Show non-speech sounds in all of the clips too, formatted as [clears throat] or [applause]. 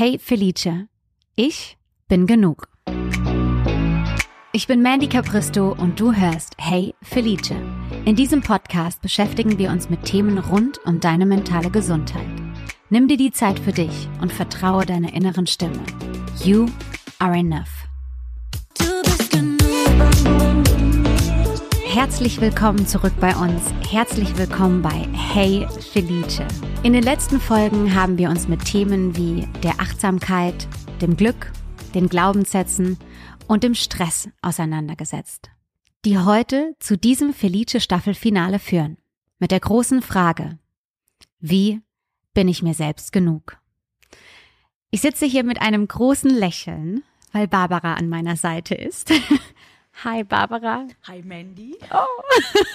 Hey Felice, ich bin genug. Ich bin Mandy Capristo und du hörst Hey Felice. In diesem Podcast beschäftigen wir uns mit Themen rund um deine mentale Gesundheit. Nimm dir die Zeit für dich und vertraue deiner inneren Stimme. You are enough. Herzlich willkommen zurück bei uns. Herzlich willkommen bei Hey Felice. In den letzten Folgen haben wir uns mit Themen wie der Achtsamkeit, dem Glück, den Glaubenssätzen und dem Stress auseinandergesetzt, die heute zu diesem Felice Staffelfinale führen. Mit der großen Frage, wie bin ich mir selbst genug? Ich sitze hier mit einem großen Lächeln, weil Barbara an meiner Seite ist. [laughs] Hi Barbara. Hi Mandy. Oh.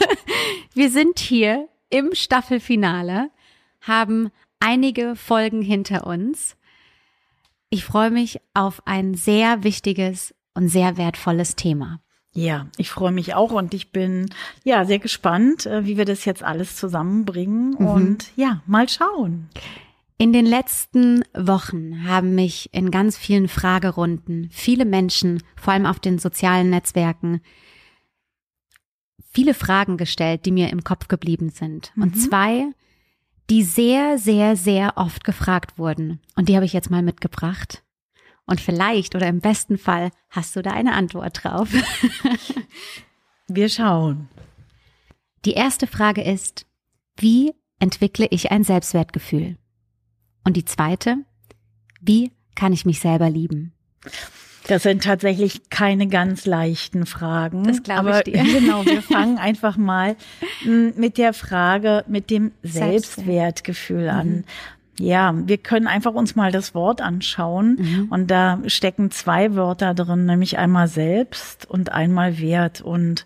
[laughs] Wir sind hier im Staffelfinale, haben einige Folgen hinter uns. Ich freue mich auf ein sehr wichtiges und sehr wertvolles Thema. Ja, ich freue mich auch und ich bin ja sehr gespannt, äh, wie wir das jetzt alles zusammenbringen mhm. und ja, mal schauen. In den letzten Wochen haben mich in ganz vielen Fragerunden viele Menschen, vor allem auf den sozialen Netzwerken, viele Fragen gestellt, die mir im Kopf geblieben sind. Mhm. Und zwei, die sehr, sehr, sehr oft gefragt wurden. Und die habe ich jetzt mal mitgebracht. Und vielleicht oder im besten Fall hast du da eine Antwort drauf. [laughs] Wir schauen. Die erste Frage ist, wie entwickle ich ein Selbstwertgefühl? Und die zweite, wie kann ich mich selber lieben? Das sind tatsächlich keine ganz leichten Fragen. Das glaube ich dir. [laughs] Genau, wir [laughs] fangen einfach mal hm, mit der Frage, mit dem Selbstwertgefühl an. Mhm. Ja, wir können einfach uns mal das Wort anschauen mhm. und da stecken zwei Wörter drin, nämlich einmal selbst und einmal Wert und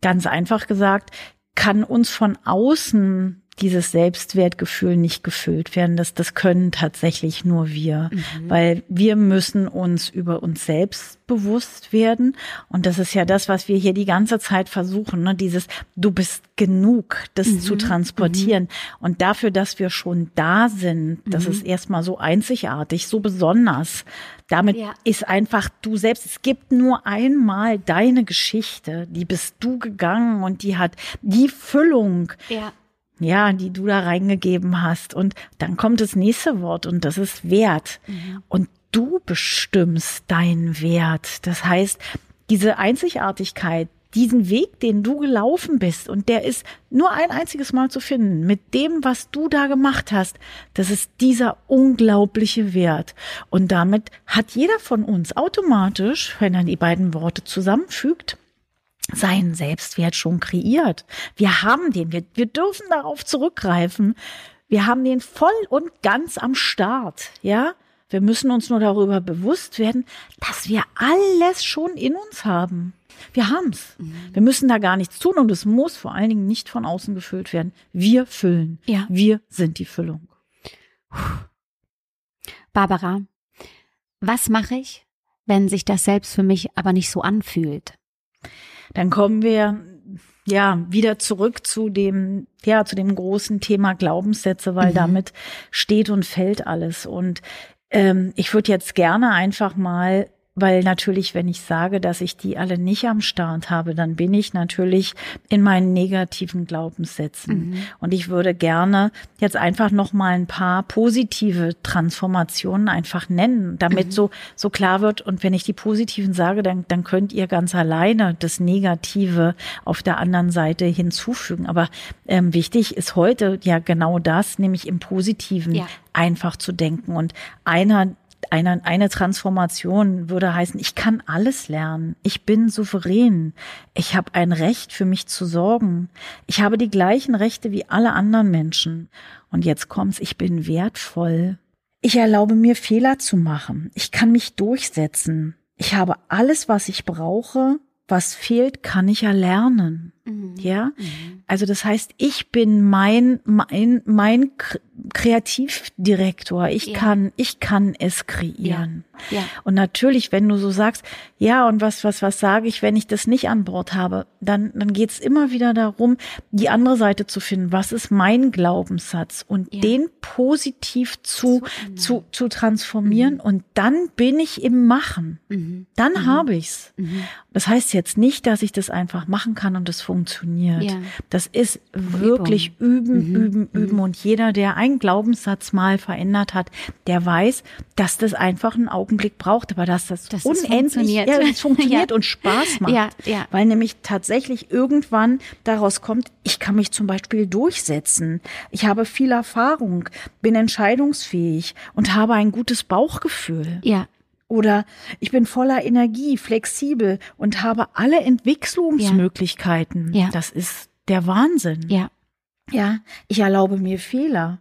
ganz einfach gesagt, kann uns von außen dieses Selbstwertgefühl nicht gefüllt werden. Das, das können tatsächlich nur wir, mhm. weil wir müssen uns über uns selbst bewusst werden. Und das ist ja das, was wir hier die ganze Zeit versuchen, ne? dieses Du bist genug, das mhm. zu transportieren. Mhm. Und dafür, dass wir schon da sind, das ist mhm. erstmal so einzigartig, so besonders. Damit ja. ist einfach du selbst. Es gibt nur einmal deine Geschichte, die bist du gegangen und die hat die Füllung. Ja ja, die du da reingegeben hast. Und dann kommt das nächste Wort und das ist Wert. Mhm. Und du bestimmst deinen Wert. Das heißt, diese Einzigartigkeit, diesen Weg, den du gelaufen bist, und der ist nur ein einziges Mal zu finden, mit dem, was du da gemacht hast, das ist dieser unglaubliche Wert. Und damit hat jeder von uns automatisch, wenn er die beiden Worte zusammenfügt, seinen Selbstwert schon kreiert. Wir haben den, wir, wir dürfen darauf zurückgreifen. Wir haben den voll und ganz am Start, ja. Wir müssen uns nur darüber bewusst werden, dass wir alles schon in uns haben. Wir haben's. Mhm. Wir müssen da gar nichts tun und es muss vor allen Dingen nicht von außen gefüllt werden. Wir füllen. Ja. Wir sind die Füllung. Barbara, was mache ich, wenn sich das selbst für mich aber nicht so anfühlt? Dann kommen wir ja wieder zurück zu dem ja zu dem großen Thema Glaubenssätze, weil mhm. damit steht und fällt alles. Und ähm, ich würde jetzt gerne einfach mal weil natürlich, wenn ich sage, dass ich die alle nicht am Start habe, dann bin ich natürlich in meinen negativen Glaubenssätzen. Mhm. Und ich würde gerne jetzt einfach noch mal ein paar positive Transformationen einfach nennen, damit mhm. so, so klar wird. Und wenn ich die positiven sage, dann, dann könnt ihr ganz alleine das Negative auf der anderen Seite hinzufügen. Aber ähm, wichtig ist heute ja genau das, nämlich im Positiven ja. einfach zu denken. Und einer eine, eine Transformation würde heißen, ich kann alles lernen. Ich bin souverän. Ich habe ein Recht für mich zu sorgen. Ich habe die gleichen Rechte wie alle anderen Menschen. Und jetzt kommt's, ich bin wertvoll. Ich erlaube mir Fehler zu machen. Ich kann mich durchsetzen. Ich habe alles, was ich brauche. Was fehlt, kann ich erlernen. Mhm. Ja, mhm. also das heißt, ich bin mein mein mein Kreativdirektor. Ich ja. kann ich kann es kreieren. Ja. ja. Und natürlich, wenn du so sagst, ja und was was was sage ich, wenn ich das nicht an Bord habe, dann dann geht's immer wieder darum, die andere Seite zu finden. Was ist mein Glaubenssatz und ja. den positiv zu zu zu transformieren mhm. und dann bin ich im Machen. Mhm. Dann mhm. habe ich's. Mhm. Das heißt jetzt nicht, dass ich das einfach machen kann und es funktioniert. Ja. Das ist wirklich üben, mhm. üben, mhm. üben. Und jeder, der einen Glaubenssatz mal verändert hat, der weiß, dass das einfach einen Augenblick braucht, aber dass das, das unendlich funktioniert, [laughs] ja, das funktioniert ja. und Spaß macht. Ja, ja. Weil nämlich tatsächlich irgendwann daraus kommt, ich kann mich zum Beispiel durchsetzen. Ich habe viel Erfahrung, bin entscheidungsfähig und habe ein gutes Bauchgefühl. Ja. Oder ich bin voller Energie, flexibel und habe alle Entwicklungsmöglichkeiten. Ja. Das ist der Wahnsinn. Ja. Ja, ich erlaube mir Fehler.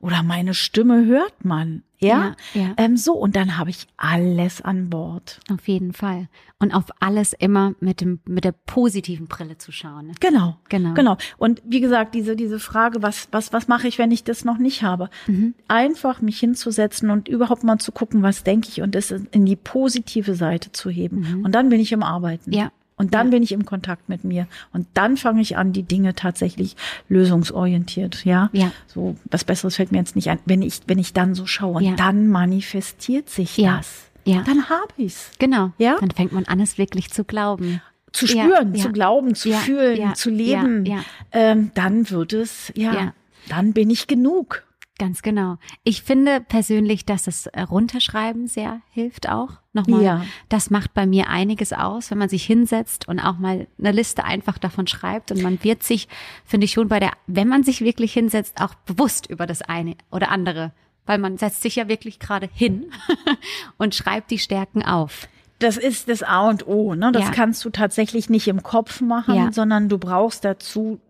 Oder meine Stimme hört man. Ja, ja, ja. Ähm, so und dann habe ich alles an Bord. Auf jeden Fall und auf alles immer mit dem mit der positiven Brille zu schauen. Ne? Genau, genau, genau. Und wie gesagt, diese diese Frage, was was was mache ich, wenn ich das noch nicht habe? Mhm. Einfach mich hinzusetzen und überhaupt mal zu gucken, was denke ich und es in die positive Seite zu heben. Mhm. Und dann bin ich im Arbeiten. Ja, und dann ja. bin ich im Kontakt mit mir. Und dann fange ich an, die Dinge tatsächlich lösungsorientiert, ja. Ja. So, was Besseres fällt mir jetzt nicht ein. Wenn ich, wenn ich dann so schaue, ja. dann manifestiert sich ja. das. Ja. Dann habe ich's. Genau. Ja. Dann fängt man an, es wirklich zu glauben zu spüren, ja, zu glauben, zu ja, fühlen, ja, zu leben, ähm, dann wird es, ja, dann bin ich genug. Ganz genau. Ich finde persönlich, dass das äh, Runterschreiben sehr hilft auch. Nochmal, ja. das macht bei mir einiges aus, wenn man sich hinsetzt und auch mal eine Liste einfach davon schreibt. Und man wird sich, finde ich schon bei der, wenn man sich wirklich hinsetzt, auch bewusst über das eine oder andere. Weil man setzt sich ja wirklich gerade hin [laughs] und schreibt die Stärken auf. Das ist das A und O. Ne? Das ja. kannst du tatsächlich nicht im Kopf machen, ja. sondern du brauchst dazu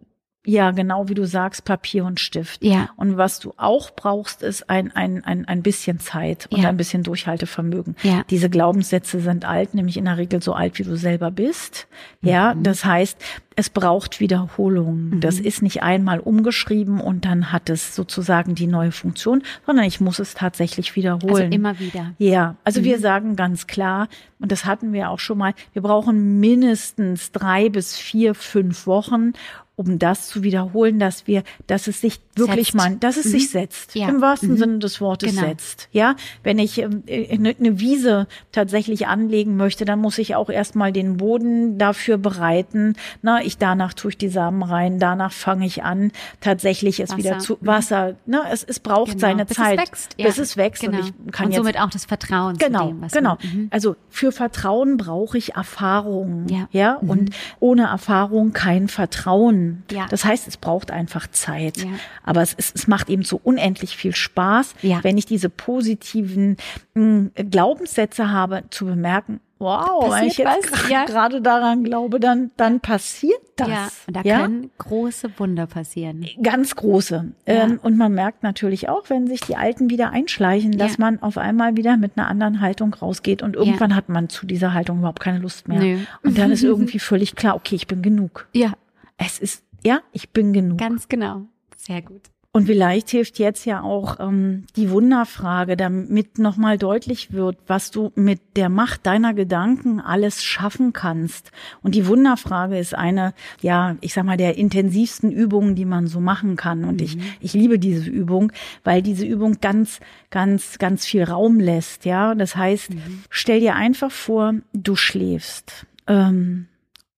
ja, genau wie du sagst, Papier und Stift. Ja. Und was du auch brauchst, ist ein, ein, ein, ein bisschen Zeit und ja. ein bisschen Durchhaltevermögen. Ja. Diese Glaubenssätze sind alt, nämlich in der Regel so alt, wie du selber bist. Ja, mhm. das heißt, es braucht Wiederholung. Mhm. Das ist nicht einmal umgeschrieben und dann hat es sozusagen die neue Funktion, sondern ich muss es tatsächlich wiederholen. Also immer wieder. Ja, also mhm. wir sagen ganz klar, und das hatten wir auch schon mal, wir brauchen mindestens drei bis vier, fünf Wochen, um das zu wiederholen, dass wir, dass es sich wirklich setzt. mal, dass es mhm. sich setzt. Ja. Im wahrsten mhm. Sinne des Wortes genau. setzt. Ja, wenn ich ähm, eine, eine Wiese tatsächlich anlegen möchte, dann muss ich auch erstmal den Boden dafür bereiten. Na, ich danach tue ich die Samen rein, danach fange ich an, tatsächlich es Wasser. wieder zu mhm. Wasser. Ne, es, es braucht genau. seine bis Zeit, es wächst. Ja. bis es wächst. Genau. Und ich kann und somit jetzt, auch das Vertrauen. Genau, dem, genau. Man, mhm. also für Vertrauen brauche ich Erfahrung. Ja, ja? Mhm. und ohne Erfahrung kein Vertrauen. Ja. Das heißt, es braucht einfach Zeit. Ja. Aber es, es, es macht eben so unendlich viel Spaß, ja. wenn ich diese positiven mh, hm, Glaubenssätze habe, zu bemerken, wow, wenn ich jetzt ja. gerade daran glaube, dann, dann passiert das. Ja, und da ja? können große Wunder passieren. Ganz große. Ja. Ähm, und man merkt natürlich auch, wenn sich die Alten wieder einschleichen, dass man auf einmal wieder mit einer anderen Haltung rausgeht und irgendwann hat man zu dieser Haltung überhaupt keine Lust mehr. Nö. Und dann ist [laughs] irgendwie völlig klar, okay, ich bin genug. Ja, es ist, ja, ich bin genug. Ganz genau. Sehr gut. Und vielleicht hilft jetzt ja auch ähm, die Wunderfrage, damit nochmal deutlich wird, was du mit der Macht deiner Gedanken alles schaffen kannst. Und die Wunderfrage ist eine, ja, ich sag mal, der intensivsten Übungen, die man so machen kann. Und mhm. ich, ich liebe diese Übung, weil diese Übung ganz, ganz, ganz viel Raum lässt. Ja, das heißt, mhm. stell dir einfach vor, du schläfst. Ähm,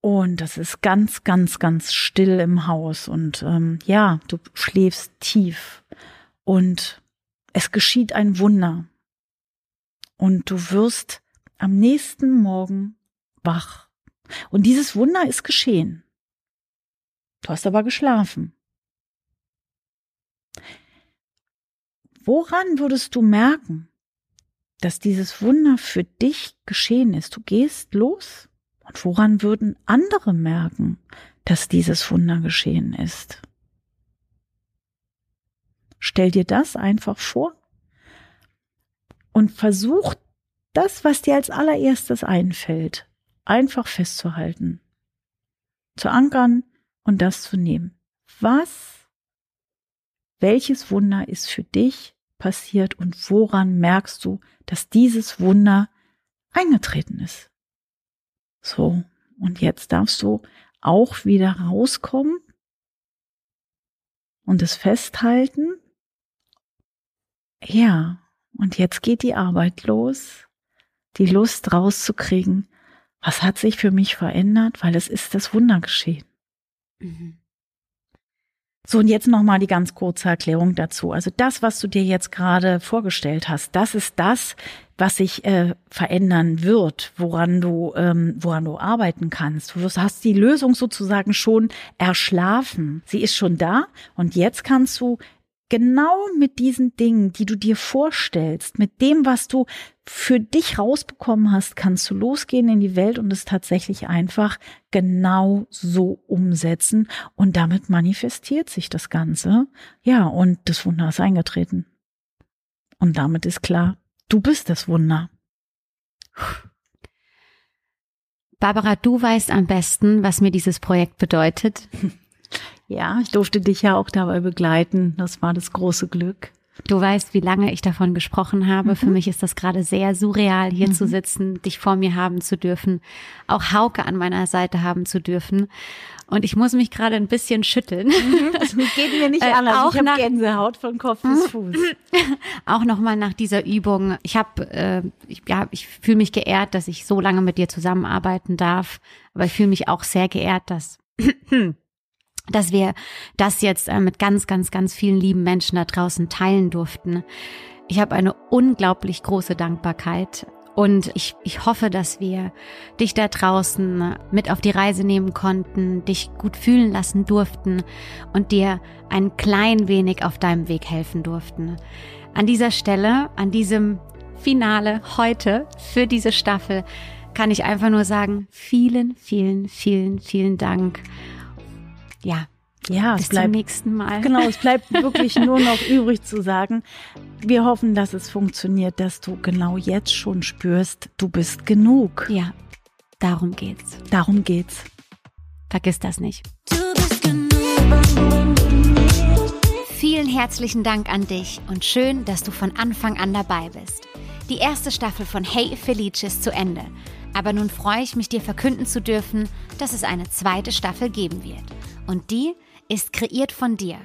und das ist ganz, ganz, ganz still im Haus. Und ähm, ja, du schläfst tief. Und es geschieht ein Wunder. Und du wirst am nächsten Morgen wach. Und dieses Wunder ist geschehen. Du hast aber geschlafen. Woran würdest du merken, dass dieses Wunder für dich geschehen ist? Du gehst los und woran würden andere merken, dass dieses Wunder geschehen ist? Stell dir das einfach vor und versuch das, was dir als allererstes einfällt, einfach festzuhalten. zu ankern und das zu nehmen. Was, welches Wunder ist für dich passiert und woran merkst du, dass dieses Wunder eingetreten ist? So, und jetzt darfst du auch wieder rauskommen und es festhalten. Ja, und jetzt geht die Arbeit los, die Lust rauszukriegen, was hat sich für mich verändert, weil es ist das Wunder geschehen. Mhm. So, und jetzt nochmal die ganz kurze Erklärung dazu. Also das, was du dir jetzt gerade vorgestellt hast, das ist das, was sich äh, verändern wird, woran du, ähm, woran du arbeiten kannst. Du hast die Lösung sozusagen schon erschlafen. Sie ist schon da und jetzt kannst du genau mit diesen Dingen, die du dir vorstellst, mit dem, was du für dich rausbekommen hast, kannst du losgehen in die Welt und es tatsächlich einfach genau so umsetzen und damit manifestiert sich das Ganze. Ja, und das Wunder ist eingetreten. Und damit ist klar, du bist das Wunder. Barbara, du weißt am besten, was mir dieses Projekt bedeutet. [laughs] Ja, ich durfte dich ja auch dabei begleiten. Das war das große Glück. Du weißt, wie lange ich davon gesprochen habe. Mhm. Für mich ist das gerade sehr surreal, hier mhm. zu sitzen, dich vor mir haben zu dürfen, auch Hauke an meiner Seite haben zu dürfen. Und ich muss mich gerade ein bisschen schütteln. Mhm. Das geht mir nicht [laughs] äh, anders. Auch ich habe Gänsehaut von Kopf bis Fuß. [laughs] auch nochmal nach dieser Übung. Ich habe, äh, ich, ja, ich fühle mich geehrt, dass ich so lange mit dir zusammenarbeiten darf. Aber ich fühle mich auch sehr geehrt, dass [clears throat] dass wir das jetzt äh, mit ganz, ganz, ganz vielen lieben Menschen da draußen teilen durften. Ich habe eine unglaublich große Dankbarkeit und ich, ich hoffe, dass wir dich da draußen mit auf die Reise nehmen konnten, dich gut fühlen lassen durften und dir ein klein wenig auf deinem Weg helfen durften. An dieser Stelle, an diesem Finale heute für diese Staffel kann ich einfach nur sagen, vielen, vielen, vielen, vielen Dank ja, ja, bis bleibt, zum nächsten Mal. Genau, es bleibt [laughs] wirklich nur noch übrig zu sagen, wir hoffen, dass es funktioniert, dass du genau jetzt schon spürst, du bist genug. Ja, darum geht's. Darum geht's. Vergiss das nicht. Vielen herzlichen Dank an dich und schön, dass du von Anfang an dabei bist. Die erste Staffel von Hey Felice ist zu Ende. Aber nun freue ich mich, dir verkünden zu dürfen, dass es eine zweite Staffel geben wird. Und die ist kreiert von dir.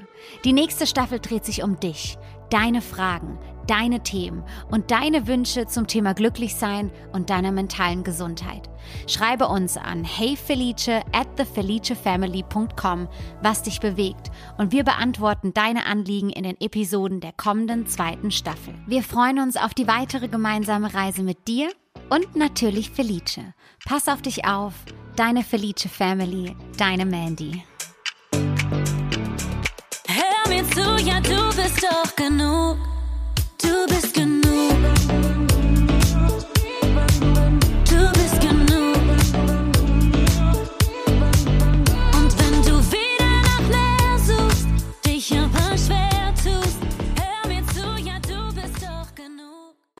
Die nächste Staffel dreht sich um dich, deine Fragen, deine Themen und deine Wünsche zum Thema Glücklichsein und deiner mentalen Gesundheit. Schreibe uns an heyfelice at thefelicefamily.com, was dich bewegt und wir beantworten deine Anliegen in den Episoden der kommenden zweiten Staffel. Wir freuen uns auf die weitere gemeinsame Reise mit dir und natürlich Felice. Pass auf dich auf, deine Felice Family, deine Mandy. Hör mir zu, ja, du bist doch genug. Du bist genug.